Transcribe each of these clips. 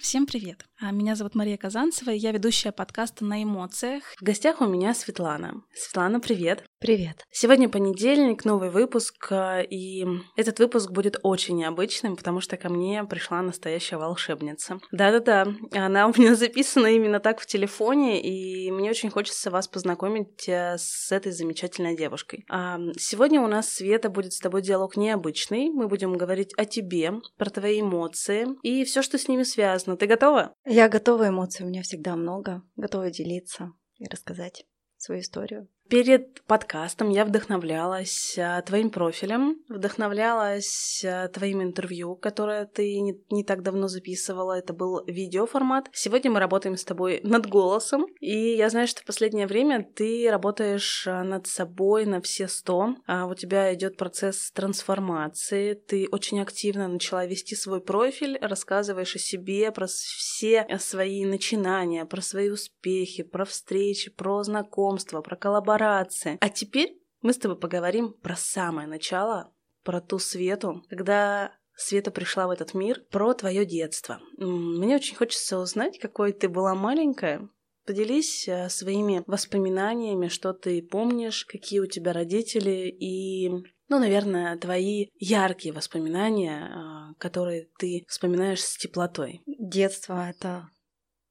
Всем привет! А, меня зовут Мария Казанцева, и я ведущая подкаста «На эмоциях». В гостях у меня Светлана. Светлана, привет! Привет! Сегодня понедельник, новый выпуск, а, и этот выпуск будет очень необычным, потому что ко мне пришла настоящая волшебница. Да-да-да, она у меня записана именно так в телефоне, и мне очень хочется вас познакомить э, с этой замечательной девушкой. А, сегодня у нас, Света, будет с тобой диалог необычный. Мы будем говорить о тебе, про твои эмоции и все, что с ними связано. Ты готова? Я готова, эмоций у меня всегда много. Готова делиться и рассказать свою историю. Перед подкастом я вдохновлялась а, твоим профилем, вдохновлялась а, твоим интервью, которое ты не, не так давно записывала. Это был видеоформат. Сегодня мы работаем с тобой над голосом. И я знаю, что в последнее время ты работаешь а, над собой на все сто. А у тебя идет процесс трансформации. Ты очень активно начала вести свой профиль, рассказываешь о себе, про все свои начинания, про свои успехи, про встречи, про знакомства, про коллаборации коллаборации. А теперь мы с тобой поговорим про самое начало, про ту Свету, когда Света пришла в этот мир, про твое детство. Мне очень хочется узнать, какой ты была маленькая. Поделись э, своими воспоминаниями, что ты помнишь, какие у тебя родители и ну, наверное, твои яркие воспоминания, э, которые ты вспоминаешь с теплотой. Детство — это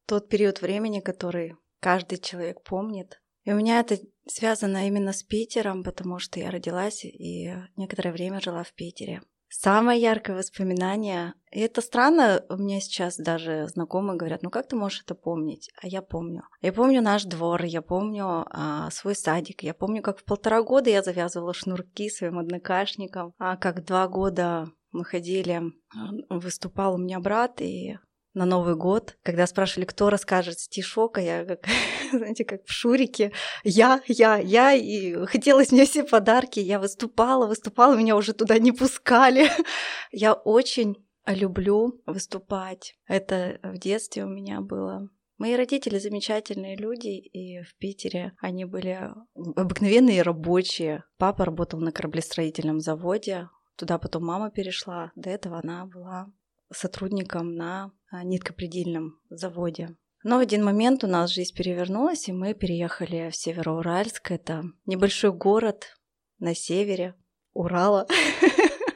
тот период времени, который каждый человек помнит. И у меня это связано именно с Питером, потому что я родилась и некоторое время жила в Питере. Самое яркое воспоминание, и это странно, у меня сейчас даже знакомые говорят, ну как ты можешь это помнить? А я помню. Я помню наш двор, я помню а, свой садик, я помню, как в полтора года я завязывала шнурки своим однокашникам, а как два года мы ходили, выступал у меня брат, и на Новый год, когда спрашивали, кто расскажет стишок, а я, как, знаете, как в Шурике, я, я, я, и хотелось мне все подарки, я выступала, выступала, меня уже туда не пускали. Я очень люблю выступать. Это в детстве у меня было. Мои родители замечательные люди, и в Питере они были обыкновенные рабочие. Папа работал на кораблестроительном заводе, туда потом мама перешла. До этого она была сотрудником на а, ниткопредельном заводе. Но в один момент у нас жизнь перевернулась, и мы переехали в Североуральск. Это небольшой город на севере Урала.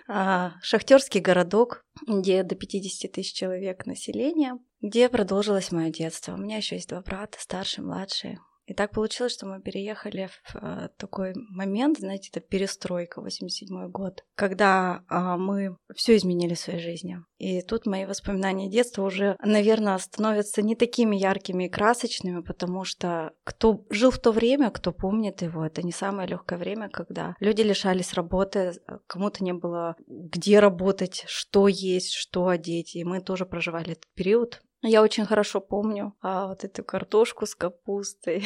А, шахтерский городок, где до 50 тысяч человек населения, где продолжилось мое детство. У меня еще есть два брата, старший, младший. И так получилось, что мы переехали в э, такой момент, знаете, это перестройка, 87 год, когда э, мы все изменили в своей жизни. И тут мои воспоминания детства уже, наверное, становятся не такими яркими и красочными, потому что кто жил в то время, кто помнит его, это не самое легкое время, когда люди лишались работы, кому-то не было где работать, что есть, что одеть. И мы тоже проживали этот период. Я очень хорошо помню а, вот эту картошку с капустой,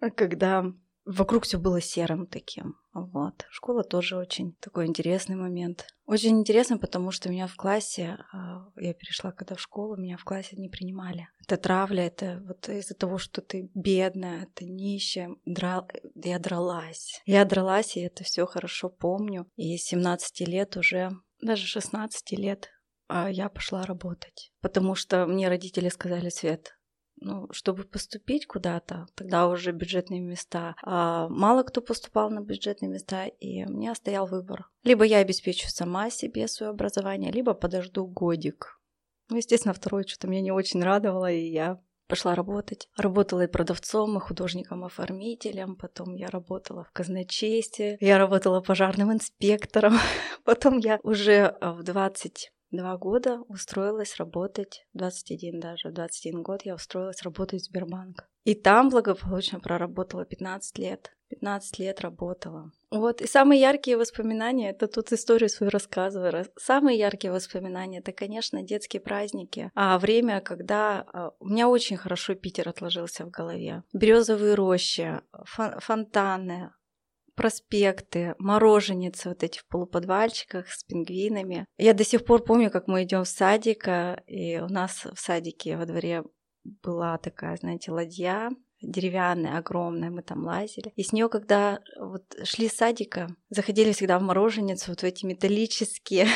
когда вокруг все было серым таким. Вот. Школа тоже очень такой интересный момент. Очень интересно, потому что меня в классе, а, я перешла когда в школу, меня в классе не принимали. Это травля, это вот из-за того, что ты бедная, ты нищая. Драл... Я дралась. Я дралась, и это все хорошо помню. И с 17 лет уже, даже 16 лет, а я пошла работать. Потому что мне родители сказали, Свет, ну, чтобы поступить куда-то, тогда уже бюджетные места. А мало кто поступал на бюджетные места, и меня стоял выбор. Либо я обеспечу сама себе свое образование, либо подожду годик. Ну, естественно, второе что-то меня не очень радовало, и я пошла работать. Работала и продавцом, и художником-оформителем, потом я работала в казначействе, я работала пожарным инспектором, потом я уже в 20 два года устроилась работать, 21 даже, 21 год я устроилась работать в Сбербанк. И там благополучно проработала 15 лет. 15 лет работала. Вот, и самые яркие воспоминания, это тут историю свою рассказываю. Самые яркие воспоминания, это, конечно, детские праздники. А время, когда а, у меня очень хорошо Питер отложился в голове. Березовые рощи, фонтаны, проспекты, мороженицы вот эти в полуподвальчиках с пингвинами. Я до сих пор помню, как мы идем в садик, а, и у нас в садике во дворе была такая, знаете, ладья, деревянная, огромная, мы там лазили. И с нее, когда вот шли с садика, заходили всегда в мороженицу, вот в эти металлические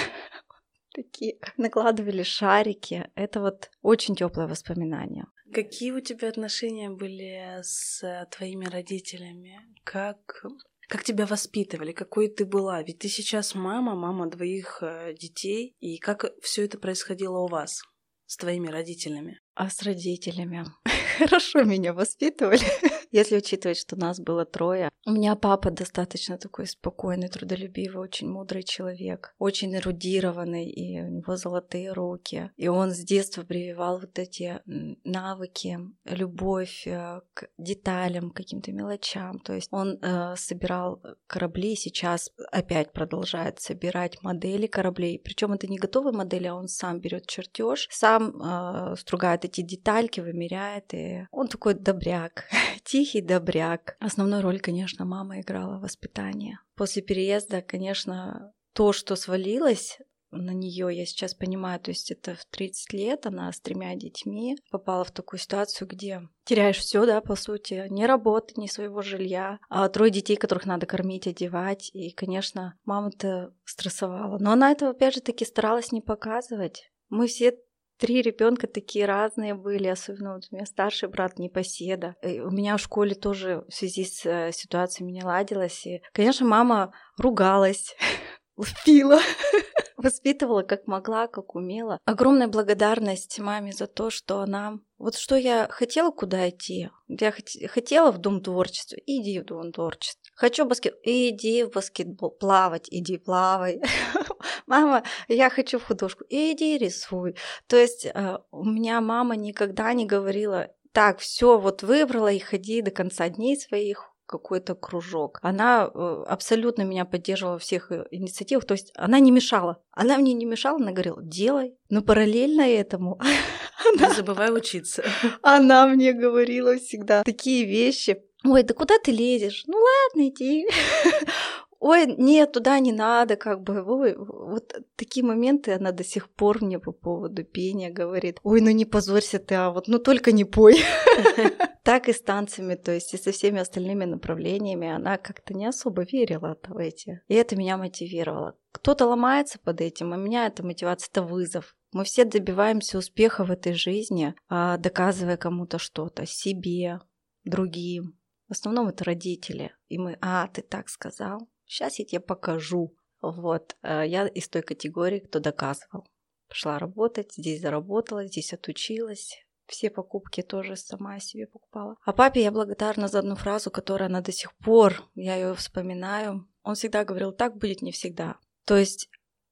такие накладывали шарики. Это вот очень теплое воспоминание. Какие у тебя отношения были с э, твоими родителями? Как как тебя воспитывали, какой ты была? Ведь ты сейчас мама, мама двоих э, детей. И как все это происходило у вас с твоими родителями? А с родителями? Хорошо меня воспитывали. Если учитывать, что нас было трое. У меня папа достаточно такой спокойный, трудолюбивый, очень мудрый человек, очень эрудированный, и у него золотые руки. И он с детства прививал вот эти навыки, любовь э, к деталям, каким-то мелочам. То есть он э, собирал корабли, сейчас опять продолжает собирать модели кораблей. Причем это не готовые модели, а он сам берет чертеж, сам э, стругает эти детальки, вымеряет. И он такой добряк, тихий добряк. Основную роль, конечно, мама играла в воспитании. После переезда, конечно, то, что свалилось на нее, я сейчас понимаю, то есть это в 30 лет она с тремя детьми попала в такую ситуацию, где теряешь все, да, по сути, ни работы, ни своего жилья, а трое детей, которых надо кормить, одевать, и, конечно, мама-то стрессовала. Но она этого, опять же таки, старалась не показывать. Мы все три ребенка такие разные были, особенно вот у меня старший брат непоседа. И у меня в школе тоже в связи с э, ситуацией не ладилось. И, конечно, мама ругалась, лупила, воспитывала как могла, как умела. Огромная благодарность маме за то, что она... Вот что я хотела куда идти? Я хотела в дом творчества, иди в дом творчества. Хочу баскет, иди в баскетбол, плавать, иди плавай. мама, я хочу в художку, иди рисуй. То есть э, у меня мама никогда не говорила, так, все, вот выбрала и ходи до конца дней своих какой-то кружок. Она э, абсолютно меня поддерживала во всех э, инициативах, то есть она не мешала. Она мне не мешала, она говорила, делай. Но параллельно этому... Не забывай учиться. Она мне говорила всегда такие вещи. Ой, да куда ты лезешь? Ну ладно, иди ой, нет, туда не надо, как бы, ой, вот такие моменты она до сих пор мне по поводу пения говорит, ой, ну не позорься ты, а вот, ну только не пой. Так и с танцами, то есть и со всеми остальными направлениями она как-то не особо верила в эти. И это меня мотивировало. Кто-то ломается под этим, а меня эта мотивация — это вызов. Мы все добиваемся успеха в этой жизни, а, доказывая кому-то что-то, себе, другим. В основном это родители. И мы, а, ты так сказал, сейчас я тебе покажу. Вот, э, я из той категории, кто доказывал. Пошла работать, здесь заработала, здесь отучилась, все покупки тоже сама себе покупала. А папе я благодарна за одну фразу, которая она до сих пор, я ее вспоминаю. Он всегда говорил, так будет не всегда. То есть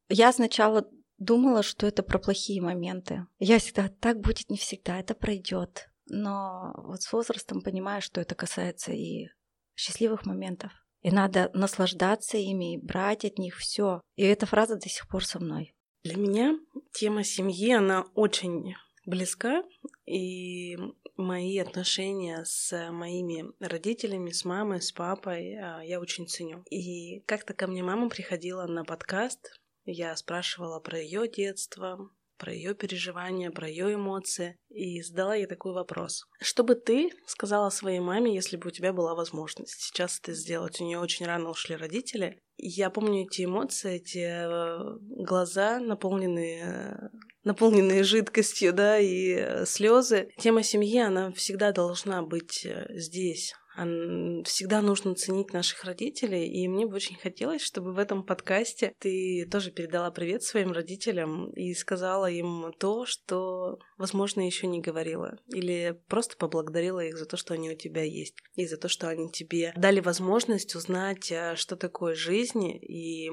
я сначала думала, что это про плохие моменты. Я всегда, так будет не всегда, это пройдет. Но вот с возрастом понимаю, что это касается и счастливых моментов. И надо наслаждаться ими и брать от них все. И эта фраза до сих пор со мной. Для меня тема семьи, она очень близка, и мои отношения с моими родителями, с мамой, с папой а, я очень ценю. И как-то ко мне мама приходила на подкаст, я спрашивала про ее детство, про ее переживания, про ее эмоции. И задала ей такой вопрос. Что бы ты сказала своей маме, если бы у тебя была возможность сейчас это сделать? У нее очень рано ушли родители. Я помню эти эмоции, эти э, глаза, наполненные наполненные жидкостью, да, и э, слезы. Тема семьи, она всегда должна быть э, здесь, всегда нужно ценить наших родителей, и мне бы очень хотелось, чтобы в этом подкасте ты тоже передала привет своим родителям и сказала им то, что, возможно, еще не говорила, или просто поблагодарила их за то, что они у тебя есть, и за то, что они тебе дали возможность узнать, а, что такое жизнь и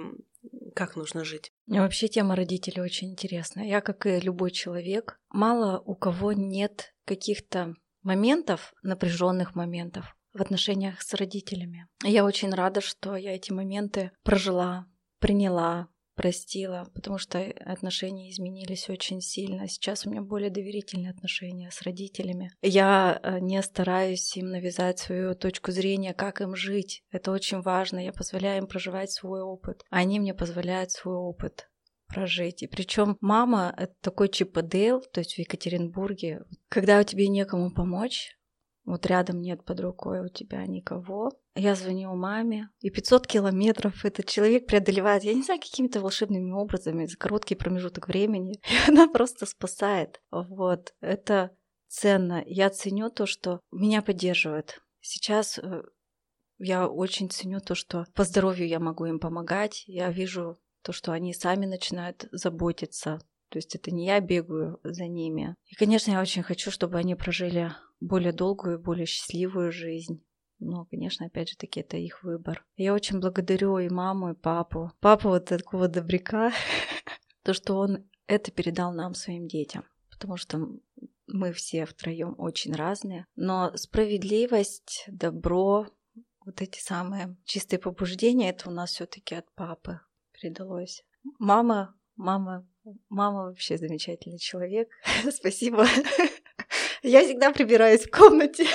как нужно жить. Вообще тема родителей очень интересная. Я, как и любой человек, мало у кого нет каких-то моментов, напряженных моментов, в отношениях с родителями. Я очень рада, что я эти моменты прожила, приняла, простила, потому что отношения изменились очень сильно. Сейчас у меня более доверительные отношения с родителями. Я э, не стараюсь им навязать свою точку зрения, как им жить. Это очень важно. Я позволяю им проживать свой опыт. Они мне позволяют свой опыт прожить. И причем мама — это такой Чип Дейл, то есть в Екатеринбурге. Когда тебе некому помочь, вот рядом нет под рукой у тебя никого. Я звоню маме, и 500 километров этот человек преодолевает, я не знаю, какими-то волшебными образами за короткий промежуток времени. И она просто спасает. Вот, это ценно. Я ценю то, что меня поддерживают. Сейчас э, я очень ценю то, что по здоровью я могу им помогать. Я вижу то, что они сами начинают заботиться. То есть это не я бегаю за ними. И, конечно, я очень хочу, чтобы они прожили более долгую, более счастливую жизнь. Но, конечно, опять же таки, это их выбор. Я очень благодарю и маму, и папу. Папа вот такого добряка, то, что он это передал нам, своим детям. Потому что мы все втроем очень разные. Но справедливость, добро, вот эти самые чистые побуждения, это у нас все-таки от папы передалось. Мама, мама, мама вообще замечательный человек. Спасибо. Я всегда прибираюсь в комнате.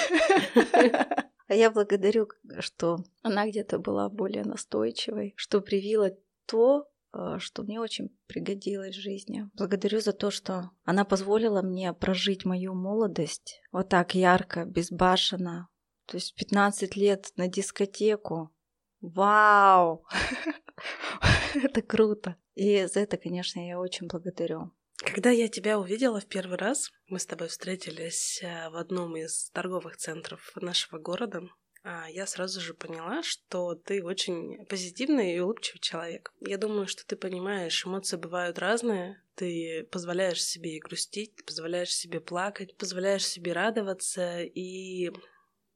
А я благодарю, что она где-то была более настойчивой, что привила то, э, что мне очень пригодилось в жизни. Благодарю за то, что она позволила мне прожить мою молодость вот так ярко, безбашенно. То есть 15 лет на дискотеку. Вау! Это круто. И за это, конечно, я очень благодарю. Когда я тебя увидела в первый раз, мы с тобой встретились э, в одном из торговых центров нашего города, а, я сразу же поняла, что ты очень позитивный и улыбчивый человек. Я думаю, что ты понимаешь, эмоции бывают разные. Ты позволяешь себе и грустить, позволяешь себе плакать, позволяешь себе радоваться, и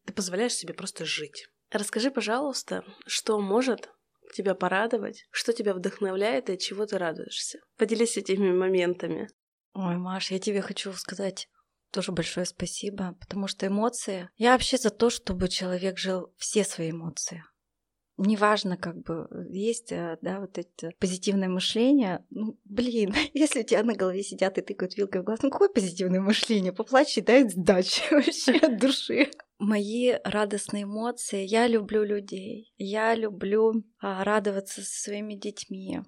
ты позволяешь себе просто жить. Расскажи, пожалуйста, что может тебя порадовать, что тебя вдохновляет и от чего ты радуешься. Поделись этими моментами. Ой, Маш, я тебе хочу сказать тоже большое спасибо, потому что эмоции... Я вообще за то, чтобы человек жил все свои эмоции. Неважно, как бы есть, э, да, вот это позитивное мышление. Ну, блин, если у тебя на голове сидят и тыкают вилкой в глаз, ну какое позитивное мышление? Поплачь и дай сдачи вообще от души мои радостные эмоции. Я люблю людей. Я люблю а, радоваться со своими детьми.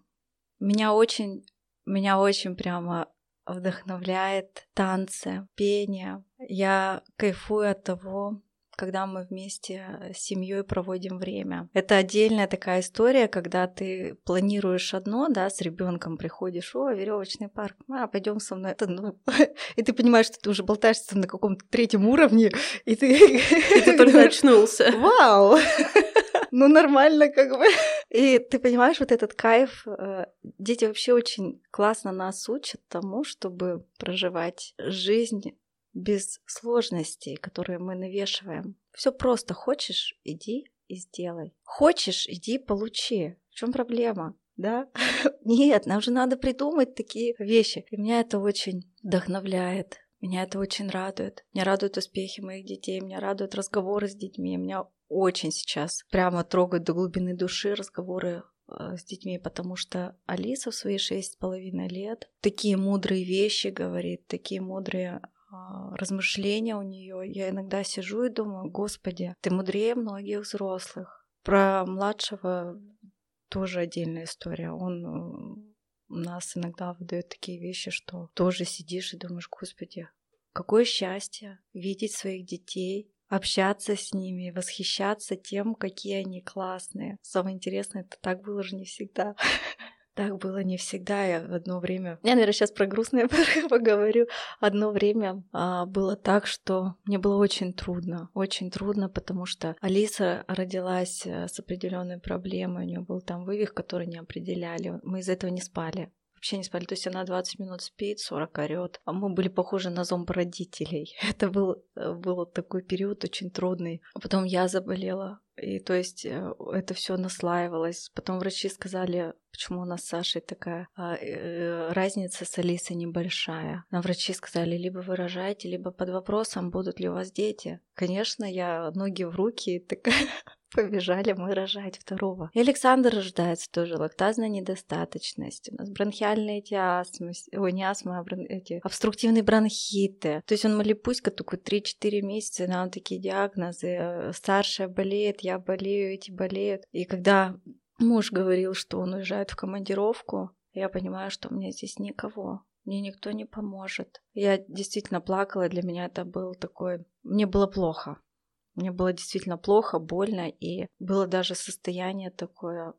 Меня очень, меня очень прямо вдохновляет танцы, пение. Я кайфую от того, когда мы вместе с семьей проводим время. Это отдельная такая история, когда ты планируешь одно, да, с ребенком приходишь, о, веревочный парк, а, пойдем со мной. Это, ну, и ты понимаешь, что ты уже болтаешься на каком-то третьем уровне, и ты... И ты только очнулся. Вау! Ну, нормально как бы. И ты понимаешь, вот этот кайф, э, дети вообще очень классно нас учат тому, чтобы проживать жизнь без сложностей, которые мы навешиваем. Все просто. Хочешь, иди и сделай. Хочешь, иди получи. В чем проблема? Да? Нет, нам же надо придумать такие вещи. И меня это очень вдохновляет. Меня это очень радует. Меня радуют успехи моих детей, меня радуют разговоры с детьми. Меня очень сейчас прямо трогают до глубины души разговоры э, с детьми, потому что Алиса в свои шесть с половиной лет такие мудрые вещи говорит, такие мудрые размышления у нее. Я иногда сижу и думаю, господи, ты мудрее многих взрослых. Про младшего тоже отдельная история. Он э, у нас иногда выдает такие вещи, что тоже сидишь и думаешь, господи, какое счастье видеть своих детей, общаться с ними, восхищаться тем, какие они классные. Самое интересное, это так было же не всегда. Так было не всегда. Я в одно время... Я, наверное, сейчас про грустное поговорю. Одно время а, было так, что мне было очень трудно. Очень трудно, потому что Алиса родилась э, с определенной проблемой. У нее был там вывих, который не определяли. Мы из этого не спали вообще не спали. То есть она 20 минут спит, 40 орет. А мы были похожи на зомб родителей. Это был, э, был такой период очень трудный. А потом я заболела. И то есть э, это все наслаивалось. Потом врачи сказали, почему у нас с Сашей такая а, э, разница с Алисой небольшая. Нам врачи сказали, либо вы рожаете, либо под вопросом, будут ли у вас дети. Конечно, я ноги в руки, такая Побежали мы рожать второго. И Александр рождается тоже лактазная недостаточность. У нас бронхиальные эти астмы, ой, не астмы, а брон, эти обструктивные бронхиты. То есть он малипуська такой 3-4 месяца, нам такие диагнозы. Э, старшая болеет, я болею, эти болеют. И когда муж говорил, что он уезжает в командировку, я понимаю, что у меня здесь никого мне никто не поможет. Я действительно плакала, для меня это был такой... Мне было плохо. Мне было действительно плохо, больно, и было даже состояние такое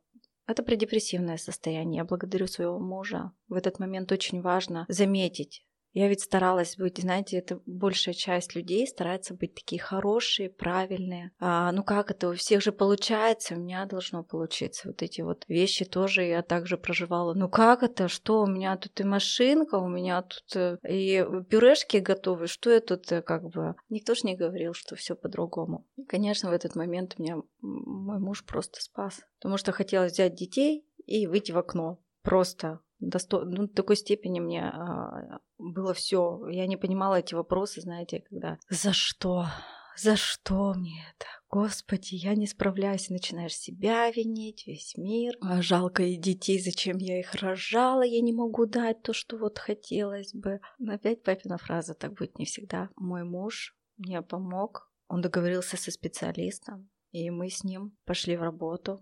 это предепрессивное состояние. Я благодарю своего мужа. В этот момент очень важно заметить, я ведь старалась быть, знаете, это большая часть людей старается быть такие хорошие, правильные. А, ну как это, у всех же получается, у меня должно получиться. Вот эти вот вещи тоже я также проживала. Ну как это, что у меня тут и машинка, у меня тут э, и пюрешки готовы, что я тут э, как бы... Никто же не говорил, что все по-другому. Конечно, в этот момент меня мой муж просто спас. Потому что хотелось взять детей и выйти в окно. Просто до ну, такой степени мне а, было все. Я не понимала эти вопросы, знаете, когда «За что? За что мне это? Господи, я не справляюсь». Начинаешь себя винить, весь мир. А жалко и детей, зачем я их рожала, я не могу дать то, что вот хотелось бы. Но опять папина фраза «Так будет не всегда». Мой муж мне помог, он договорился со специалистом, и мы с ним пошли в работу,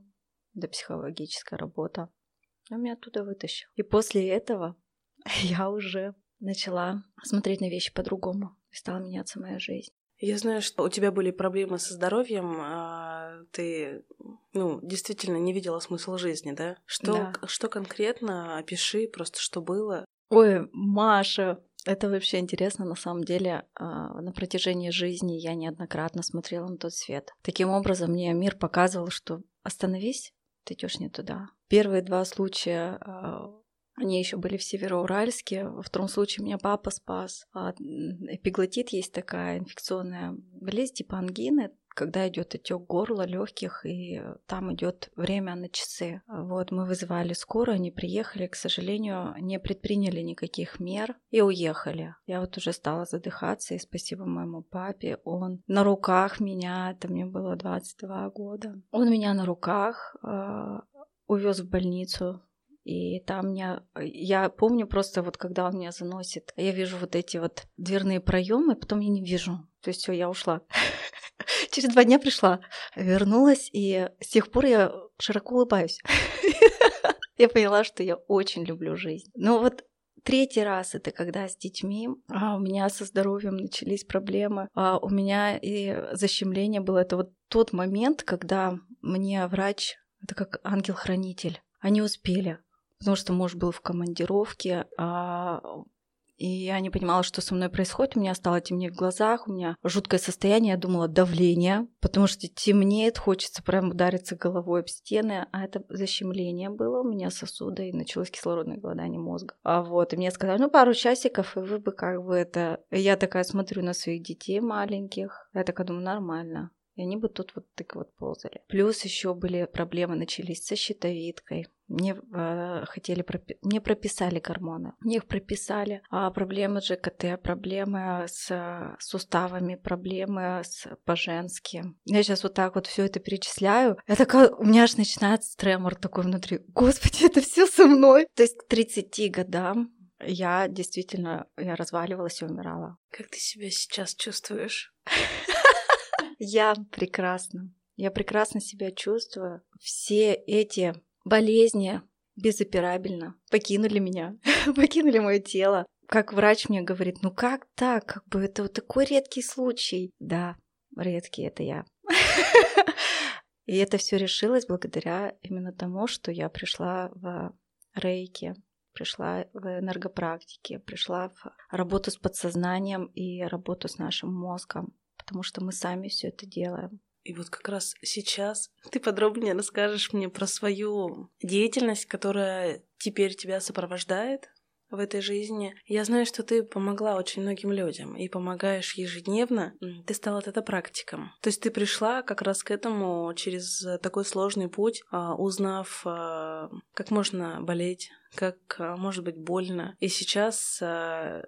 до психологическая работа. Он меня оттуда вытащил. И после этого я уже начала смотреть на вещи по-другому. И стала меняться моя жизнь. Я знаю, что у тебя были проблемы со здоровьем, а ты, ну, действительно не видела смысл жизни, да? Что, да. что конкретно? Опиши просто, что было. Ой, Маша, это вообще интересно. На самом деле, а, на протяжении жизни я неоднократно смотрела на тот свет. Таким образом, мне мир показывал, что остановись, ты идешь не туда. Первые два случая а, они еще были в Североуральске. Во втором случае меня папа спас. А эпиглотит есть такая инфекционная болезнь типа ангины, когда идет отек горла, легких, и там идет время на часы. Вот мы вызывали скорую, они приехали, к сожалению, не предприняли никаких мер и уехали. Я вот уже стала задыхаться, и спасибо моему папе, он на руках меня, это мне было 22 года, он меня на руках э, увез в больницу, и там меня, я помню просто вот когда он меня заносит, я вижу вот эти вот дверные проемы, потом я не вижу. То есть все, я ушла. Через два дня пришла, вернулась, и с тех пор я широко улыбаюсь. Я поняла, что я очень люблю жизнь. Но вот Третий раз это когда с детьми, а у меня со здоровьем начались проблемы, а у меня и защемление было. Это вот тот момент, когда мне врач, это как ангел-хранитель, они успели потому что муж был в командировке, а и я не понимала, что со мной происходит. У меня стало темнее в глазах, у меня жуткое состояние. Я думала, давление, потому что темнеет, хочется прям удариться головой об стены. А это защемление было у меня сосуда, и началось кислородное голодание мозга. А вот, и мне сказали, ну, пару часиков, и вы бы как бы это... И я такая смотрю на своих детей маленьких. Я такая думаю, нормально. И они бы тут вот так вот ползали. Плюс еще были проблемы начались со щитовидкой. Мне э, хотели пропи- мне прописали гормоны, мне их прописали. А проблемы ЖКТ, проблемы с суставами, проблемы с по-женски. Я сейчас вот так вот все это перечисляю. Я такая, у меня аж начинается тремор такой внутри. Господи, это все со мной. То есть к 30 годам я действительно я разваливалась и умирала. Как ты себя сейчас чувствуешь? Я прекрасно. Я прекрасно себя чувствую. Все эти болезни безоперабельно покинули меня, покинули мое тело. Как врач мне говорит, ну как так? Как бы это вот такой редкий случай. Да, редкий это я. И это все решилось благодаря именно тому, что я пришла в рейки, пришла в энергопрактике, пришла в работу с подсознанием и работу с нашим мозгом потому что мы сами все это делаем. И вот как раз сейчас ты подробнее расскажешь мне про свою деятельность, которая теперь тебя сопровождает в этой жизни. Я знаю, что ты помогла очень многим людям и помогаешь ежедневно. Ты стала это практиком. То есть ты пришла как раз к этому через такой сложный путь, а, узнав, а, как можно болеть, как а, может быть больно. И сейчас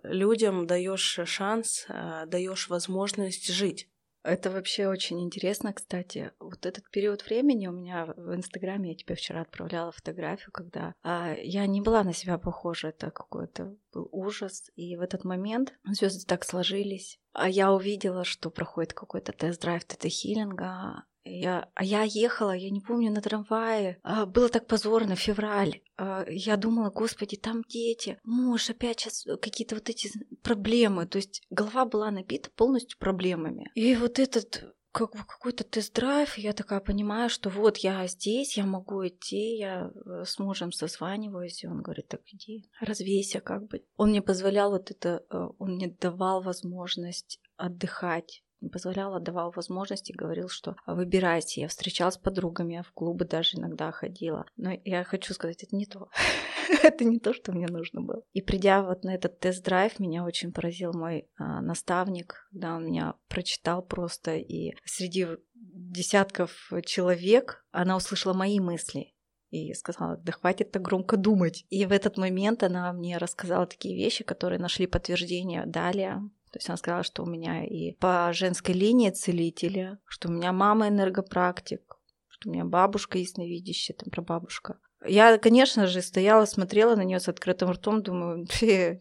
людям даешь шанс, даешь возможность жить. Это вообще очень интересно, кстати. Вот этот период времени у меня в Инстаграме, я тебе вчера отправляла фотографию, когда а, я не была на себя похожа, это какой-то был ужас. И в этот момент звезды так сложились. А я увидела, что проходит какой-то тест-драйв тета-хиллинга, Я, а я ехала, я не помню, на трамвае. А, было так позорно, февраль. А, я думала, господи, там дети. Муж, опять сейчас какие-то вот эти проблемы. То есть голова была набита полностью проблемами. И вот этот как бы какой-то тест-драйв, я такая понимаю, что вот я здесь, я могу идти, я э, с мужем созваниваюсь, и он говорит, так иди, развейся как бы. Он мне позволял вот это, э, он мне давал возможность отдыхать позволял, давал возможности, говорил, что выбирайте. Я встречалась с подругами, я в клубы даже иногда ходила. Но я хочу сказать, это не то. это не то, что мне нужно было. И придя вот на этот тест-драйв, меня очень поразил мой а, наставник, когда он меня прочитал просто, и среди десятков человек она услышала мои мысли и сказала, да хватит так громко думать. И в этот момент она мне рассказала такие вещи, которые нашли подтверждение далее то есть она сказала, что у меня и по женской линии целителя, что у меня мама энергопрактик, что у меня бабушка ясновидящая, там про бабушка. Я, конечно же, стояла, смотрела на нее с открытым ртом, думаю,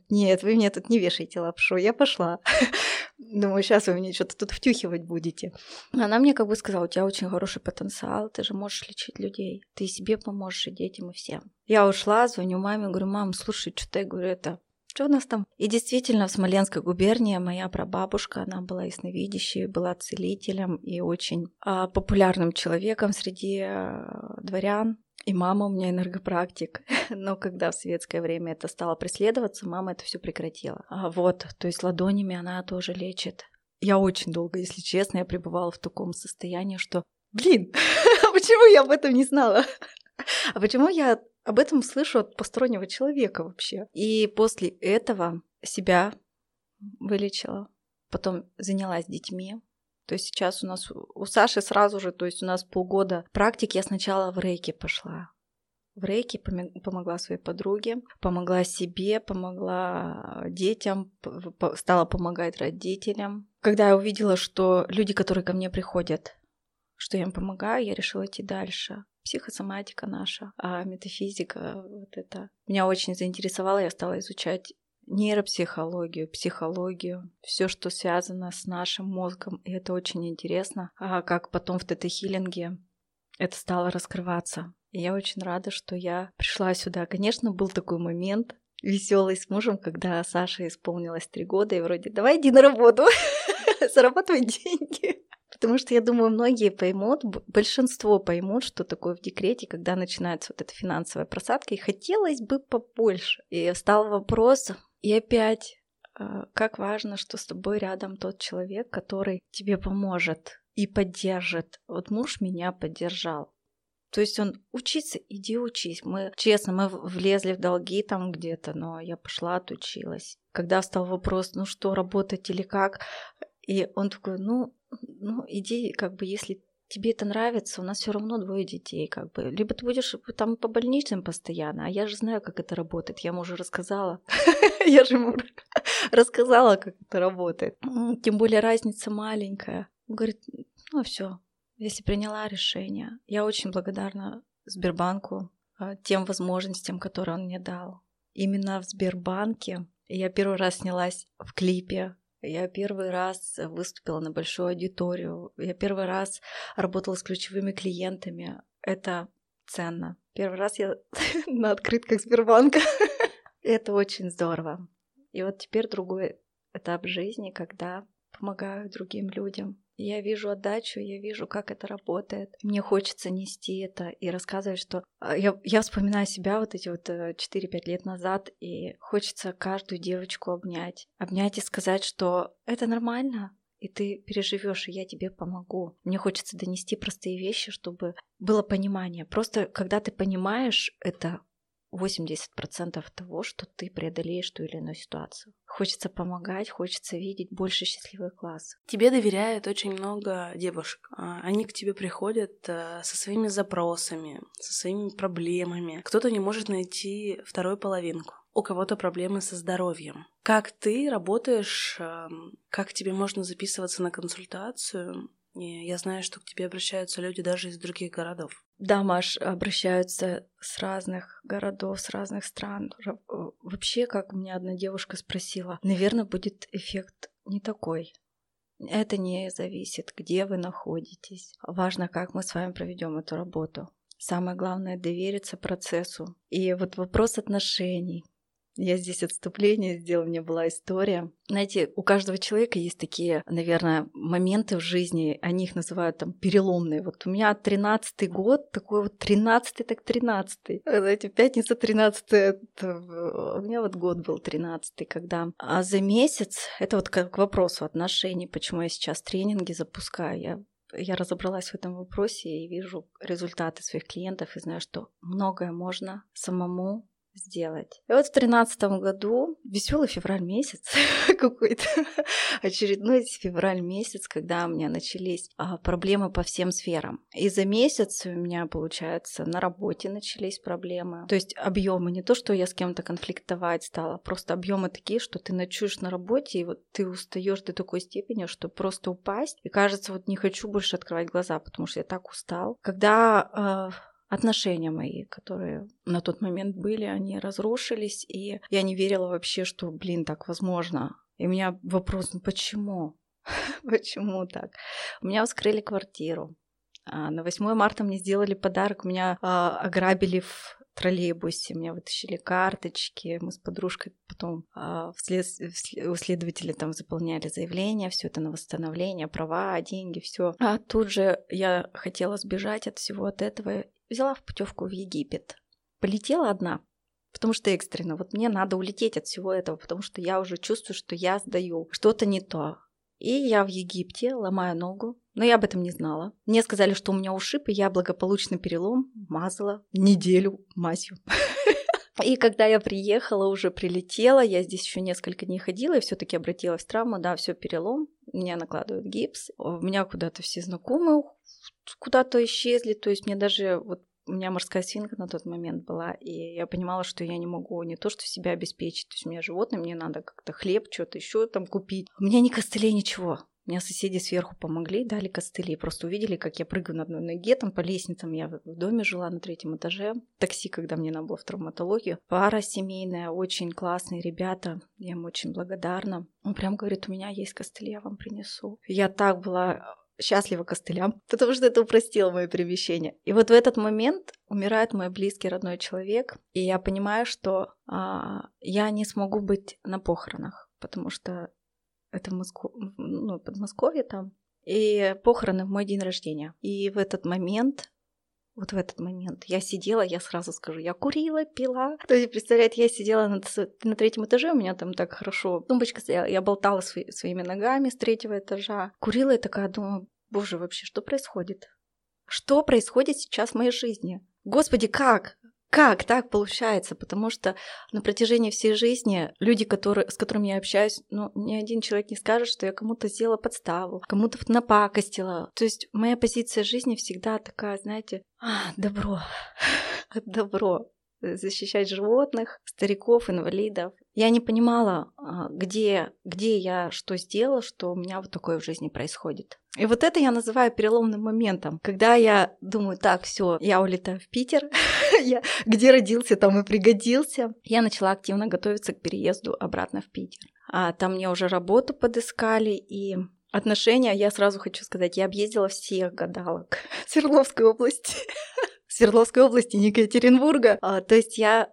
нет, вы мне тут не вешаете лапшу, я пошла. Думаю, сейчас вы мне что-то тут втюхивать будете. Она мне как бы сказала, у тебя очень хороший потенциал, ты же можешь лечить людей, ты себе поможешь, и детям, и всем. Я ушла, звоню маме, говорю, мам, слушай, что-то я говорю, это что у нас там? И действительно, в Смоленской губернии моя прабабушка, она была ясновидящей, была целителем и очень а, популярным человеком среди а, дворян. И мама у меня энергопрактик. Но когда в советское время это стало преследоваться, мама это все прекратила. А вот, то есть ладонями она тоже лечит. Я очень долго, если честно, я пребывала в таком состоянии, что, блин, почему я об этом не знала? А почему я об этом слышу от постороннего человека вообще. И после этого себя вылечила, потом занялась детьми. То есть сейчас у нас у Саши сразу же, то есть у нас полгода практики. Я сначала в рейке пошла. В рейке помогла своей подруге, помогла себе, помогла детям, стала помогать родителям. Когда я увидела, что люди, которые ко мне приходят, что я им помогаю, я решила идти дальше психосоматика наша, а метафизика вот это. Меня очень заинтересовало, я стала изучать нейропсихологию, психологию, все, что связано с нашим мозгом, и это очень интересно. А как потом в тета-хиллинге это стало раскрываться. И я очень рада, что я пришла сюда. Конечно, был такой момент, веселый с мужем, когда Саше исполнилось три года, и вроде давай иди на работу, зарабатывай деньги. Потому что я думаю, многие поймут, большинство поймут, что такое в декрете, когда начинается вот эта финансовая просадка, и хотелось бы побольше. И стал вопрос, и опять, а, как важно, что с тобой рядом тот человек, который тебе поможет и поддержит. Вот муж меня поддержал. То есть он учиться, иди учись. Мы, честно, мы влезли в долги там где-то, но я пошла, отучилась. Когда встал вопрос, ну что, работать или как, и он такой, ну, ну, иди, как бы, если тебе это нравится, у нас все равно двое детей, как бы. Либо ты будешь там по больничным постоянно, а я же знаю, как это работает. Я ему уже рассказала. Я же ему рассказала, как это работает. Тем более разница маленькая. Он говорит, ну все, если приняла решение. Я очень благодарна Сбербанку а, тем возможностям, которые он мне дал. Именно в Сбербанке я первый раз снялась в клипе я первый раз выступила на большую аудиторию. Я первый раз работала с ключевыми клиентами. Это ценно. Первый раз я на открытках Сбербанка. Это очень здорово. И вот теперь другой этап жизни, когда помогаю другим людям. Я вижу отдачу, я вижу, как это работает. Мне хочется нести это и рассказывать, что а, я, я вспоминаю себя вот эти вот 4-5 э, лет назад, и хочется каждую девочку обнять. Обнять и сказать, что это нормально, и ты переживешь, и я тебе помогу. Мне хочется донести простые вещи, чтобы было понимание. Просто когда ты понимаешь это, 80% того, что ты преодолеешь ту или иную ситуацию. Хочется помогать, хочется видеть больше счастливый класс. Тебе доверяет очень много девушек. А, они к тебе приходят э, со своими запросами, со своими проблемами. Кто-то не может найти вторую половинку. У кого-то проблемы со здоровьем. Как ты работаешь, эм, как тебе можно записываться на консультацию, я знаю, что к тебе обращаются люди даже из других городов. Да, Маш, обращаются с разных городов, с разных стран. Э, вообще, как меня одна девушка спросила, наверное, будет эффект не такой. Это не зависит, где вы находитесь. Важно, как мы с вами проведем эту работу. Самое главное — довериться процессу. И вот вопрос отношений. Я здесь отступление сделала, у меня была история. Знаете, у каждого человека есть такие, наверное, моменты в жизни, они их называют там переломные. Вот у меня тринадцатый год, такой вот тринадцатый, так тринадцатый. Знаете, пятница тринадцатая, у меня вот год был тринадцатый, когда... А за месяц, это вот как к вопросу отношений, почему я сейчас тренинги запускаю, я я разобралась в этом вопросе и вижу результаты своих клиентов и знаю, что многое можно самому сделать. И вот в тринадцатом году, веселый февраль месяц какой-то, очередной февраль месяц, когда у меня начались а, проблемы по всем сферам. И за месяц у меня, получается, на работе начались проблемы. То есть объемы, не то, что я с кем-то конфликтовать стала, просто объемы такие, что ты ночуешь на работе, и вот ты устаешь до такой степени, что просто упасть. И кажется, вот не хочу больше открывать глаза, потому что я так устал. Когда э, отношения мои, которые на тот момент были, они разрушились, и я не верила вообще, что, блин, так возможно. И у меня вопрос, ну почему? почему так? У меня вскрыли квартиру. А на 8 марта мне сделали подарок, меня а, ограбили в троллейбусе, меня вытащили карточки, мы с подружкой потом а, вслед, у следователя там заполняли заявление, все это на восстановление, права, деньги, все. А тут же я хотела сбежать от всего от этого взяла в путевку в Египет. Полетела одна, потому что экстренно. Вот мне надо улететь от всего этого, потому что я уже чувствую, что я сдаю. Что-то не то. И я в Египте ломаю ногу, но я об этом не знала. Мне сказали, что у меня ушиб, и я благополучный перелом мазала неделю мазью. И когда я приехала, уже прилетела, я здесь еще несколько дней ходила и все-таки обратилась в травму, да, все перелом, меня накладывают гипс, у меня куда-то все знакомые куда-то исчезли, то есть мне даже вот у меня морская свинка на тот момент была, и я понимала, что я не могу не то, что себя обеспечить, то есть у меня животное, мне надо как-то хлеб, что-то еще там купить. У меня ни костылей, ничего. Меня соседи сверху помогли, дали костыли. Просто увидели, как я прыгаю на одной ноге, там по лестницам. Я в доме жила на третьем этаже. Такси, когда мне надо было в травматологию. Пара семейная, очень классные ребята. Я им очень благодарна. Он прям говорит, у меня есть костыли, я вам принесу. Я так была счастлива костылям, потому что это упростило мое перемещение. И вот в этот момент умирает мой близкий родной человек, и я понимаю, что а, я не смогу быть на похоронах, потому что это в Москву, ну, Подмосковье там, и похороны в мой день рождения. И в этот момент вот в этот момент. Я сидела, я сразу скажу, я курила, пила. То есть, представляете, я сидела на, на третьем этаже, у меня там так хорошо тумбочка стояла, я болтала свои, своими ногами с третьего этажа. Курила и такая думаю, боже, вообще, что происходит? Что происходит сейчас в моей жизни? Господи, как? Как так получается? Потому что на протяжении всей жизни люди, которые, с которыми я общаюсь, ну, ни один человек не скажет, что я кому-то сделала подставу, кому-то напакостила. То есть моя позиция жизни всегда такая, знаете, добро, добро защищать животных, стариков, инвалидов. Я не понимала, а, где, где я что сделала, что у меня вот такое в жизни происходит. И вот это я называю переломным моментом, когда я думаю, так, все, я улетаю в Питер, я где родился, там и пригодился. Я начала активно готовиться к переезду обратно в Питер. А там мне уже работу подыскали, и отношения, я сразу хочу сказать, я объездила всех гадалок Свердловской области. Свердловской области, не Екатеринбурга. А, то есть я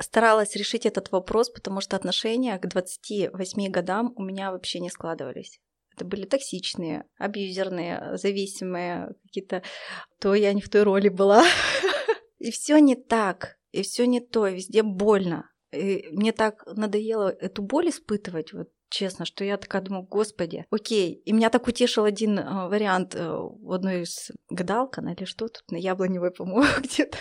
старалась решить этот вопрос, потому что отношения к 28 годам у меня вообще не складывались. Это были токсичные, абьюзерные, зависимые какие-то. То я не в той роли была. И все не так, и все не то, везде больно. И мне так надоело эту боль испытывать, вот честно, что я такая думаю, господи, окей. И меня так утешил один э, вариант э, в одной из гадалка, или что тут, на Яблоневой, по-моему, где-то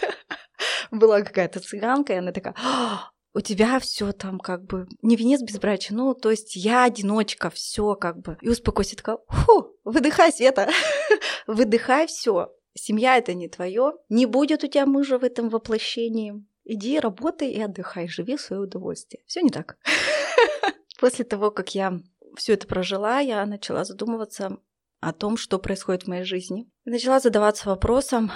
была какая-то цыганка, и она такая, «А, у тебя все там как бы не венец безбрачия, ну, то есть я одиночка, все как бы. И успокойся, такая, фу, выдыхай, Света, выдыхай все. Семья это не твое, не будет у тебя мужа в этом воплощении. Иди, работай и отдыхай, живи в свое удовольствие. Все не так. После того, как я все это прожила, я начала задумываться о том, что происходит в моей жизни. Начала задаваться вопросом,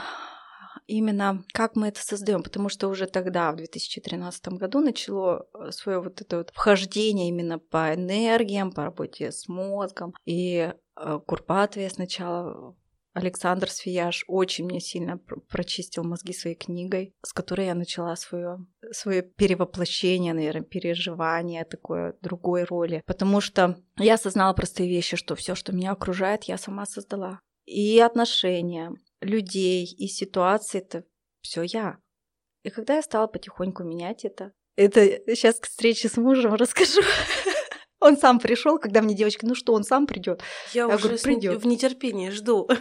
именно как мы это создаем, потому что уже тогда, в 2013 году, начало э, свое вот это вот вхождение именно по энергиям, по работе с мозгом. И э, Курпатове сначала Александр Свияж очень мне сильно прочистил мозги своей книгой, с которой я начала свое, свое перевоплощение, наверное, переживание такой другой роли. Потому что я осознала простые вещи, что все, что меня окружает, я сама создала. И отношения, людей, и ситуации — это все я. И когда я стала потихоньку менять это, это сейчас к встрече с мужем расскажу. Он сам пришел, когда мне девочка, ну что, он сам придет. Я, я уже говорю, придет. в нетерпении жду.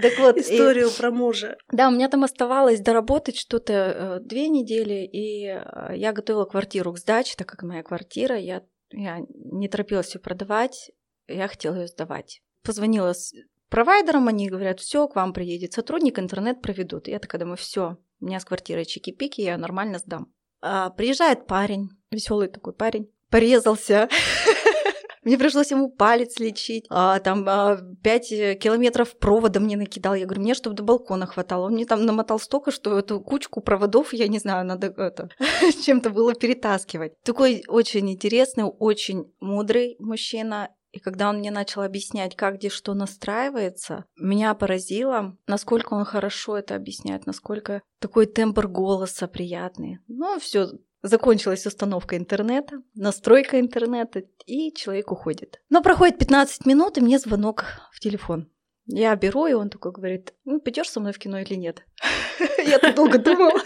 Так вот, историю про мужа. Да, у меня там оставалось доработать что-то э, две недели, и э, я готовила квартиру к сдаче, так как моя квартира, я, я не торопилась ее продавать, я хотела ее сдавать. Позвонила с провайдером, они говорят, все, к вам приедет сотрудник, интернет проведут. Я такая думаю, все, у меня с квартирой чики-пики, я нормально сдам. А, приезжает парень, веселый такой парень, порезался. Мне пришлось ему палец лечить. А, там а, 5 километров провода мне накидал. Я говорю, мне чтобы до балкона хватало. Он мне там намотал столько, что эту кучку проводов, я не знаю, надо это чем-то было перетаскивать. Такой очень интересный, очень мудрый мужчина. И когда он мне начал объяснять, как где что настраивается, меня поразило, насколько он хорошо это объясняет, насколько такой тембр голоса приятный. Ну, все, Закончилась установка интернета, настройка интернета, и человек уходит. Но проходит 15 минут, и мне звонок в телефон. Я беру, и он такой говорит, ну, пойдешь со мной в кино или нет? Я так долго думала.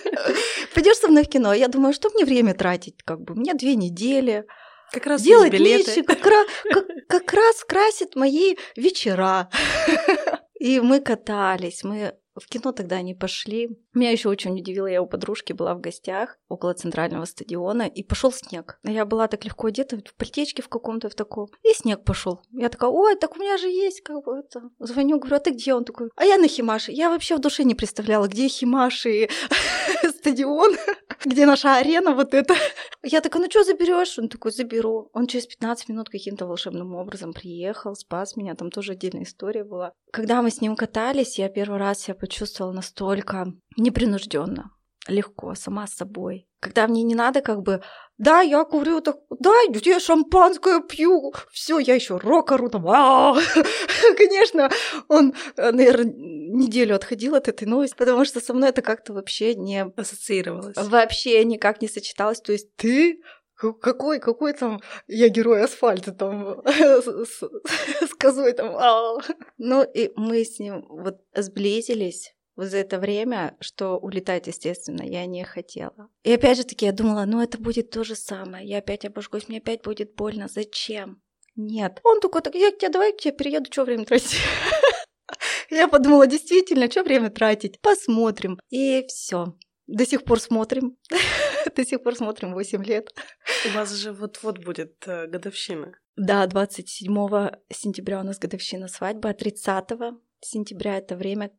Пойдешь со мной в кино? Я думаю, что мне время тратить? Как бы, мне две недели. Как раз делать вещи, как, раз, как, как раз красит мои вечера. И мы катались, мы в кино тогда не пошли. Меня еще очень удивило, я у подружки была в гостях около центрального стадиона, и пошел снег. Я была так легко одета, в плетечке в каком-то в таком, и снег пошел. Я такая, ой, так у меня же есть как бы это. Звоню, говорю, а ты где? Он такой, а я на Химаше. Я вообще в душе не представляла, где Химаш и стадион, где наша арена вот эта. Я такая, ну что заберешь? Он такой, заберу. Он через 15 минут каким-то волшебным образом приехал, спас меня, там тоже отдельная история была. Когда мы с ним катались, я первый раз себя почувствовала настолько непринужденно, легко, сама с собой. Когда мне не надо как бы, да, я курю, так, да, я шампанское пью, все, я еще рок ору, там, конечно, он, наверное, неделю отходил от этой новости, потому что со мной это как-то вообще не ассоциировалось. Вообще никак не сочеталось. То есть ты какой, какой там я герой асфальта там с, с козой там. А. Ну и мы с ним вот сблизились вот за это время, что улетать, естественно, я не хотела. И опять же таки я думала, ну это будет то же самое, я опять обожгусь, мне опять будет больно, зачем? Нет. Он такой, так я к тебе, давай к тебе перееду, что время тратить? Я подумала, действительно, что время тратить? Посмотрим. И все. До сих пор смотрим. До сих пор смотрим 8 лет. У вас же вот-вот будет э, годовщина. Да, 27 сентября у нас годовщина свадьбы, а 30 сентября это время,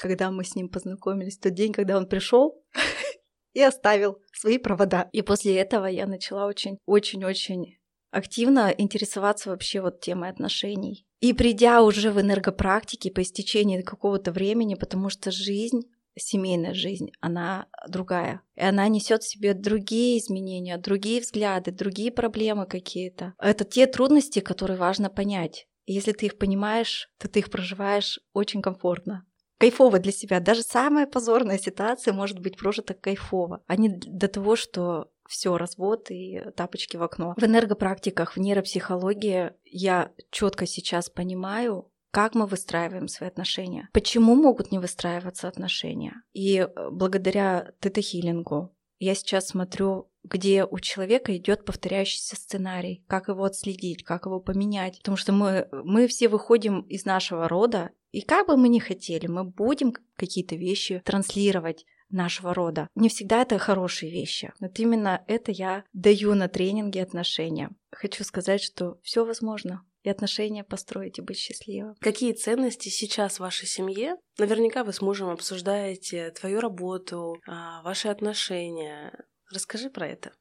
когда мы с ним познакомились, тот день, когда он пришел и оставил свои провода. И после этого я начала очень-очень-очень активно интересоваться вообще вот темой отношений. И придя уже в энергопрактике по истечении какого-то времени, потому что жизнь семейная жизнь, она другая. И она несет в себе другие изменения, другие взгляды, другие проблемы какие-то. Это те трудности, которые важно понять. И если ты их понимаешь, то ты их проживаешь очень комфортно кайфово для себя. Даже самая позорная ситуация может быть прожита кайфово, а не до того, что все, развод и тапочки в окно. В энергопрактиках, в нейропсихологии я четко сейчас понимаю, как мы выстраиваем свои отношения, почему могут не выстраиваться отношения. И э, благодаря тета-хиллингу я сейчас смотрю, где у человека идет повторяющийся сценарий, как его отследить, как его поменять. Потому что мы, мы все выходим из нашего рода, и как бы мы ни хотели, мы будем какие-то вещи транслировать нашего рода. Не всегда это хорошие вещи. Вот именно это я даю на тренинге отношения. Хочу сказать, что все возможно и отношения построить и быть счастливым. Какие ценности сейчас в вашей семье? Наверняка вы с мужем обсуждаете твою работу, а, ваши отношения. Расскажи про это.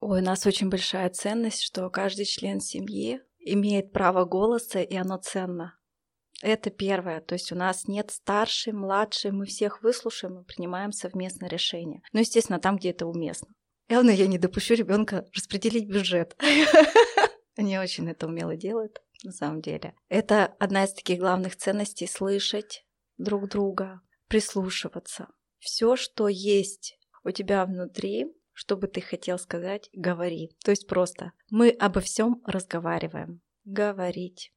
Ой, у нас очень большая ценность, что каждый член семьи имеет право голоса, и оно ценно. Это первое. То есть у нас нет старший, младший, мы всех выслушаем и принимаем совместное решение. Ну, естественно, там, где это уместно. Главное, я не допущу ребенка распределить бюджет. Они очень это умело делают, на самом деле. Это одна из таких главных ценностей — слышать друг друга, прислушиваться. Все, что есть у тебя внутри, что бы ты хотел сказать, говори. То есть просто мы обо всем разговариваем. Говорить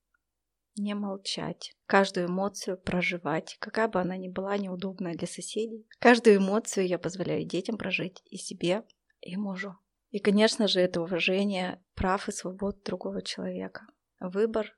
не молчать, каждую эмоцию проживать, какая бы она ни была неудобная для соседей. Каждую эмоцию я позволяю детям прожить и себе, и мужу. И, конечно же, это уважение прав и свобод другого человека. Выбор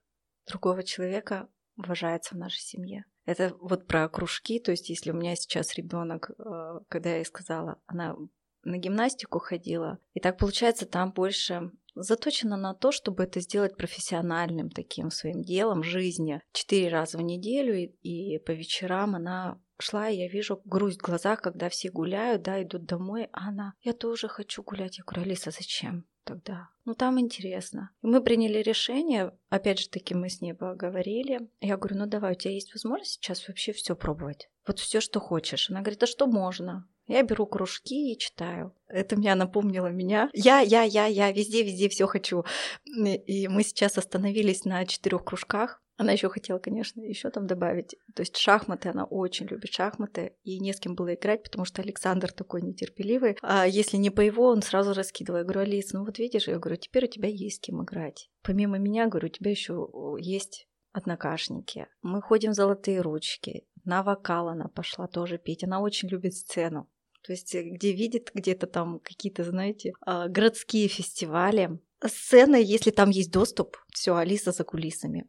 другого человека уважается в нашей семье. Это вот про кружки, то есть если у меня сейчас ребенок, э, когда я ей сказала, она на гимнастику ходила, и так получается там больше заточена на то, чтобы это сделать профессиональным таким своим делом жизни. Четыре раза в неделю и, и по вечерам она шла, и я вижу грусть в глазах, когда все гуляют, да, идут домой, а она, я тоже хочу гулять. Я говорю, Алиса, зачем тогда? Ну, там интересно. Мы приняли решение, опять же таки мы с ней поговорили. Я говорю, ну давай, у тебя есть возможность сейчас вообще все пробовать. Вот все, что хочешь. Она говорит, а что можно? Я беру кружки и читаю. Это меня напомнило меня. Я, я, я, я везде, везде все хочу. И мы сейчас остановились на четырех кружках. Она еще хотела, конечно, еще там добавить. То есть шахматы, она очень любит шахматы, и не с кем было играть, потому что Александр такой нетерпеливый. А если не по его, он сразу раскидывал. Я говорю, Алис, ну вот видишь, я говорю, теперь у тебя есть с кем играть. Помимо меня, говорю, у тебя еще есть однокашники. Мы ходим в золотые ручки. На вокал она пошла тоже петь. Она очень любит сцену. То есть, э, где видит где-то там какие-то, знаете, а, городские фестивали. Сцена, если там есть доступ, все, Алиса за кулисами.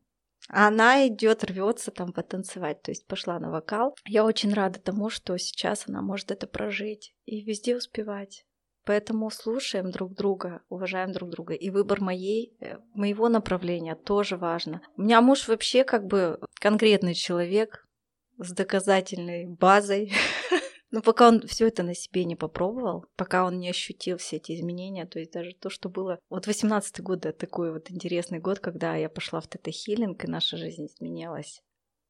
Она идет, рвется там потанцевать, то есть пошла на вокал. Я очень рада тому, что сейчас она может это прожить и везде успевать. Поэтому слушаем друг друга, уважаем друг друга. И выбор моей, э, моего направления тоже важно. У меня муж вообще как бы конкретный человек с доказательной базой. Но пока он все это на себе не попробовал, пока он не ощутил все эти изменения, то есть даже то, что было... Вот 18-й год, да, такой вот интересный год, когда я пошла в тета-хиллинг, и наша жизнь изменилась.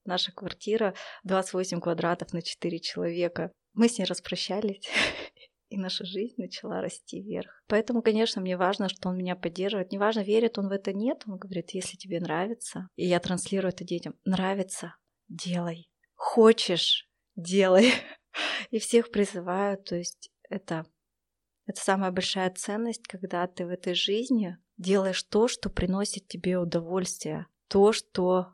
Наша квартира 28 квадратов на 4 человека. Мы с ней распрощались, и наша жизнь начала расти вверх. Поэтому, конечно, мне важно, что он меня поддерживает. Неважно, верит он в это, нет. Он говорит, если тебе нравится, и я транслирую это детям, нравится, делай. Хочешь, делай. И всех призываю, то есть это, это самая большая ценность, когда ты в этой жизни делаешь то, что приносит тебе удовольствие, то, что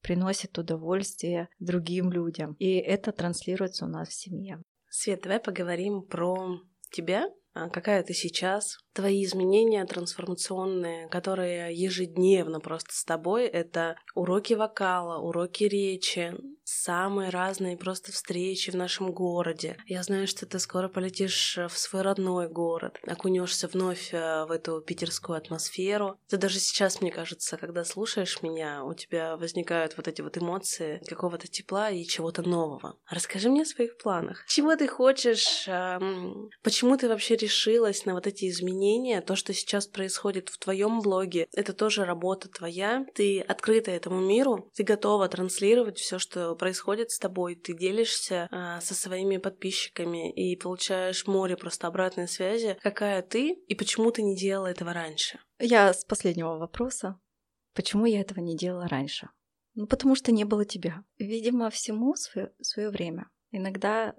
приносит удовольствие другим людям. И это транслируется у нас в семье. Свет, давай поговорим про тебя, а какая ты сейчас, твои изменения трансформационные, которые ежедневно просто с тобой, это уроки вокала, уроки речи, самые разные просто встречи в нашем городе. Я знаю, что ты скоро полетишь в свой родной город, окунешься вновь э, в эту питерскую атмосферу. Ты даже сейчас, мне кажется, когда слушаешь меня, у тебя возникают вот эти вот эмоции какого-то тепла и чего-то нового. Расскажи мне о своих планах. Чего ты хочешь? Эм, почему ты вообще решилась на вот эти изменения? То, что сейчас происходит в твоем блоге, это тоже работа твоя. Ты открыта этому миру, ты готова транслировать все, что происходит с тобой, ты делишься а, со своими подписчиками и получаешь море просто обратной связи, какая ты и почему ты не делала этого раньше. Я с последнего вопроса. Почему я этого не делала раньше? Ну, потому что не было тебя. Видимо, всему свое время. Иногда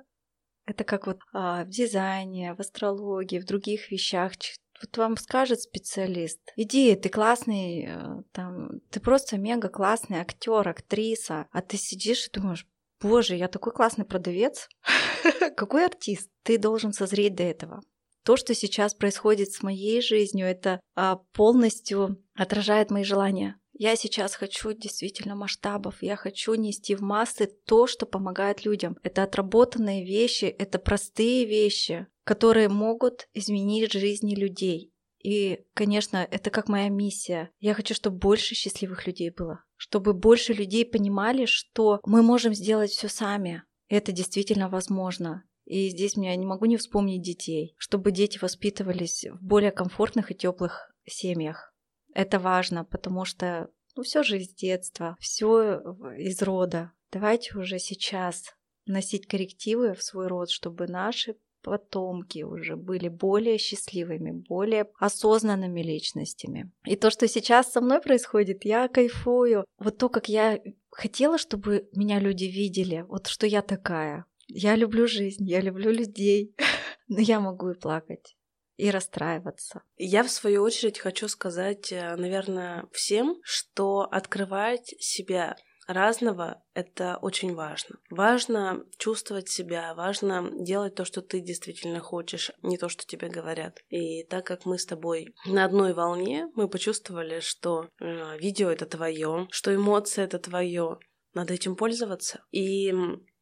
это как вот а, в дизайне, в астрологии, в других вещах вот вам скажет специалист, иди, ты классный, э, там, ты просто мега классный актер, актриса, а ты сидишь и думаешь, боже, я такой классный продавец, какой артист, ты должен созреть до этого. То, что сейчас происходит с моей жизнью, это а, полностью отражает мои желания. Я сейчас хочу действительно масштабов, я хочу нести в массы то, что помогает людям. Это отработанные вещи, это простые вещи, которые могут изменить жизни людей. И, конечно, это как моя миссия. Я хочу, чтобы больше счастливых людей было. Чтобы больше людей понимали, что мы можем сделать все сами. Это действительно возможно. И здесь я не могу не вспомнить детей. Чтобы дети воспитывались в более комфортных и теплых семьях. Это важно, потому что Ну, все же из детства, все из рода. Давайте уже сейчас носить коррективы в свой род, чтобы наши потомки уже были более счастливыми, более осознанными личностями. И то, что сейчас со мной происходит, я кайфую. Вот то, как я хотела, чтобы меня люди видели, вот что я такая. Я люблю жизнь, я люблю людей, но я могу и плакать и расстраиваться. Я, в свою очередь, хочу сказать, э, наверное, всем, что открывать себя разного — это очень важно. Важно чувствовать себя, важно делать то, что ты действительно хочешь, не то, что тебе говорят. И так как мы с тобой на одной волне, мы почувствовали, что э, видео — это твое, что эмоции — это твое, надо этим пользоваться. И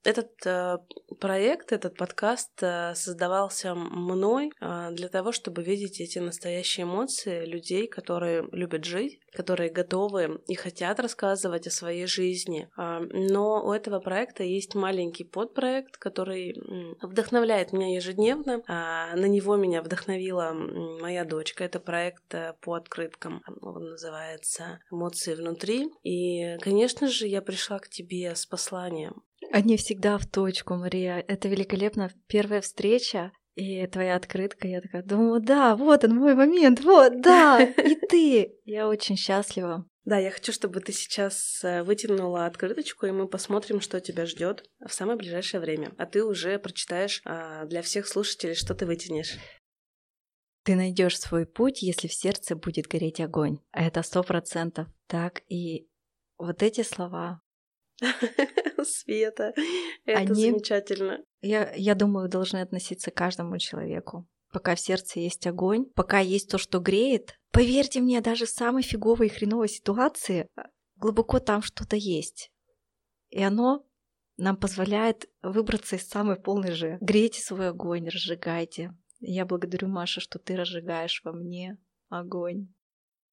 этот э, проект, этот подкаст э, создавался мной э, для того, чтобы видеть эти настоящие эмоции людей, которые любят жить, которые готовы и хотят рассказывать о своей жизни. Э, но у этого проекта есть маленький подпроект, который вдохновляет меня ежедневно. Э, на него меня вдохновила моя дочка. Это проект э, по открыткам. Он называется «Эмоции внутри». И, конечно же, я пришла к тебе с посланием. Они всегда в точку, Мария. Это великолепно. Первая встреча, и твоя открытка, я такая думаю, да, вот он мой момент, вот, да, и ты. Я очень счастлива. Да, я хочу, чтобы ты сейчас э, вытянула открыточку, и мы посмотрим, что тебя ждет в самое ближайшее время. А ты уже прочитаешь а, для всех слушателей, что ты вытянешь. Ты найдешь свой путь, если в сердце будет гореть огонь. А это сто процентов так. И вот эти слова, Света. Это Они, замечательно. Я, я думаю, должны относиться к каждому человеку. Пока в сердце есть огонь, пока есть то, что греет, поверьте мне, даже в самой фиговой и хреновой ситуации а, глубоко там что-то есть. И оно нам позволяет выбраться из самой полной же. Грейте свой огонь, разжигайте. Я благодарю, Маша, что ты разжигаешь во мне огонь.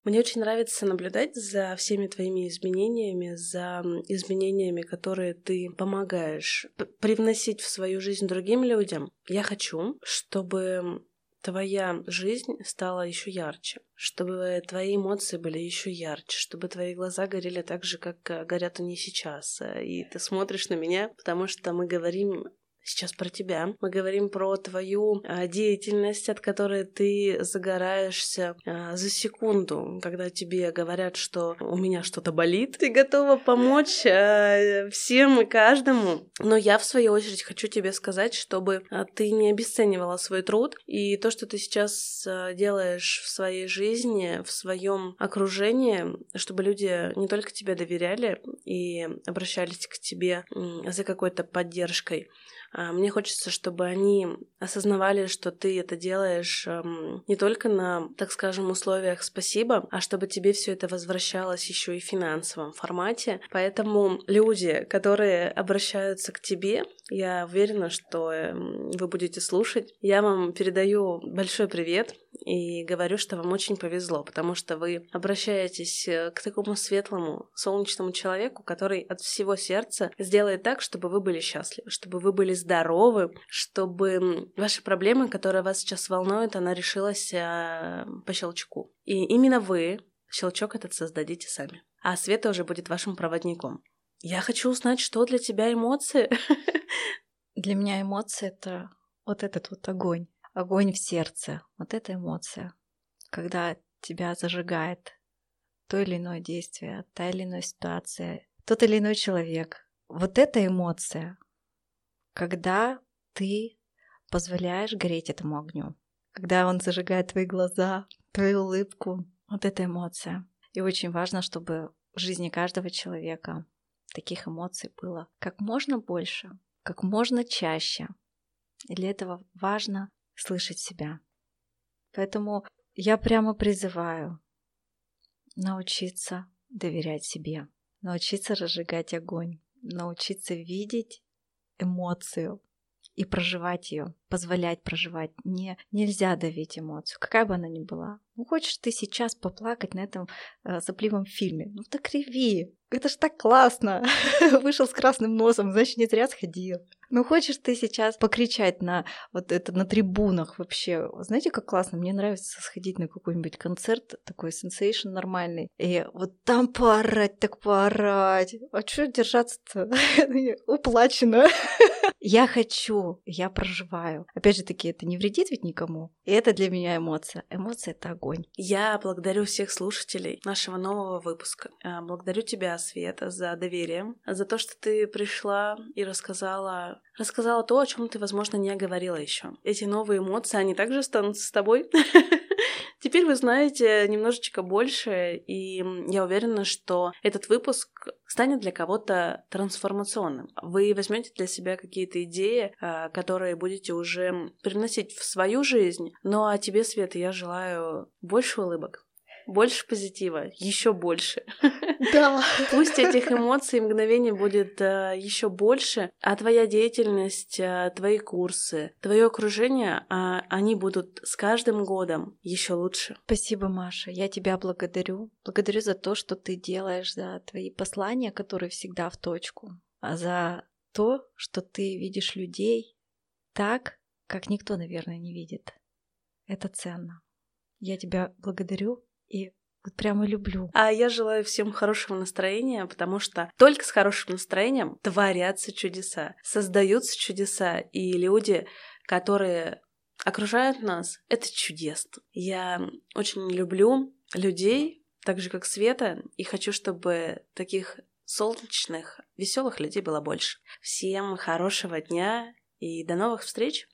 Мне очень нравится наблюдать за всеми твоими изменениями, за изменениями, которые ты помогаешь привносить в свою жизнь другим людям. Я хочу, чтобы твоя жизнь стала еще ярче, чтобы твои эмоции были еще ярче, чтобы твои глаза горели так же, как э, горят они сейчас. И ты смотришь на меня, потому что мы говорим Сейчас про тебя. Мы говорим про твою а, деятельность, от которой ты загораешься а, за секунду, когда тебе говорят, что у меня что-то болит. Ты готова помочь а, всем и каждому. Но я, в свою очередь, хочу тебе сказать, чтобы а, ты не обесценивала свой труд и то, что ты сейчас а, делаешь в своей жизни, в своем окружении, чтобы люди не только тебе доверяли и обращались к тебе за какой-то поддержкой, мне хочется, чтобы они осознавали, что ты это делаешь эм, не только на, так скажем, условиях спасибо, а чтобы тебе все это возвращалось еще и в финансовом формате. Поэтому люди, которые обращаются к тебе, я уверена, что эм, вы будете слушать. Я вам передаю большой привет и говорю, что вам очень повезло, потому что вы обращаетесь э, к такому светлому, солнечному человеку, который от всего сердца сделает так, чтобы вы были счастливы, чтобы вы были здоровы, чтобы ваши проблемы, которые вас сейчас волнуют, она решилась э, по щелчку. И именно вы щелчок этот создадите сами. А Света уже будет вашим проводником. Я хочу узнать, что для тебя эмоции. Для меня эмоции — это вот этот вот огонь огонь в сердце. Вот эта эмоция, когда тебя зажигает то или иное действие, та или иная ситуация, тот или иной человек. Вот эта эмоция, когда ты позволяешь гореть этому огню, когда он зажигает твои глаза, твою улыбку, вот эта эмоция. И очень важно, чтобы в жизни каждого человека таких эмоций было как можно больше, как можно чаще. И для этого важно слышать себя. Поэтому я прямо призываю научиться доверять себе, научиться разжигать огонь, научиться видеть эмоцию и проживать ее, позволять проживать. Не, нельзя давить эмоцию, какая бы она ни была. Ну, хочешь ты сейчас поплакать на этом э, сопливом фильме? Ну, так реви. Это ж так классно. Вышел с красным носом, значит, не зря сходил. Ну, хочешь ты сейчас покричать на вот это на трибунах вообще? Знаете, как классно? Мне нравится сходить на какой-нибудь концерт, такой сенсейшн нормальный, и вот там поорать, так поорать. А что держаться-то? Уплачено. Я хочу, я проживаю. Опять же таки, это не вредит ведь никому. И это для меня эмоция. Эмоция — это огонь. Я благодарю всех слушателей нашего нового выпуска. А, благодарю тебя, Света, за доверие, за то, что ты пришла и рассказала, рассказала то, о чем ты, возможно, не говорила еще. Эти новые эмоции, они также останутся с тобой. Теперь вы знаете немножечко больше, и я уверена, что этот выпуск станет для кого-то трансформационным. Вы возьмете для себя какие-то идеи, а, которые будете уже приносить в свою жизнь. Ну а тебе, Света, я желаю больше улыбок, больше позитива, еще больше. Да. Пусть этих эмоций и мгновений будет э, еще больше, а твоя деятельность, э, твои курсы, твое окружение, э, они будут с каждым годом еще лучше. Спасибо, Маша. Я тебя благодарю. Благодарю за то, что ты делаешь, за твои послания, которые всегда в точку, а за то, что ты видишь людей так, как никто, наверное, не видит. Это ценно. Я тебя благодарю и вот прямо люблю. А я желаю всем хорошего настроения, потому что только с хорошим настроением творятся чудеса, создаются чудеса, и люди, которые окружают нас, это чудесно. Я очень люблю людей, так же как Света, и хочу, чтобы таких солнечных, веселых людей было больше. Всем хорошего дня и до новых встреч!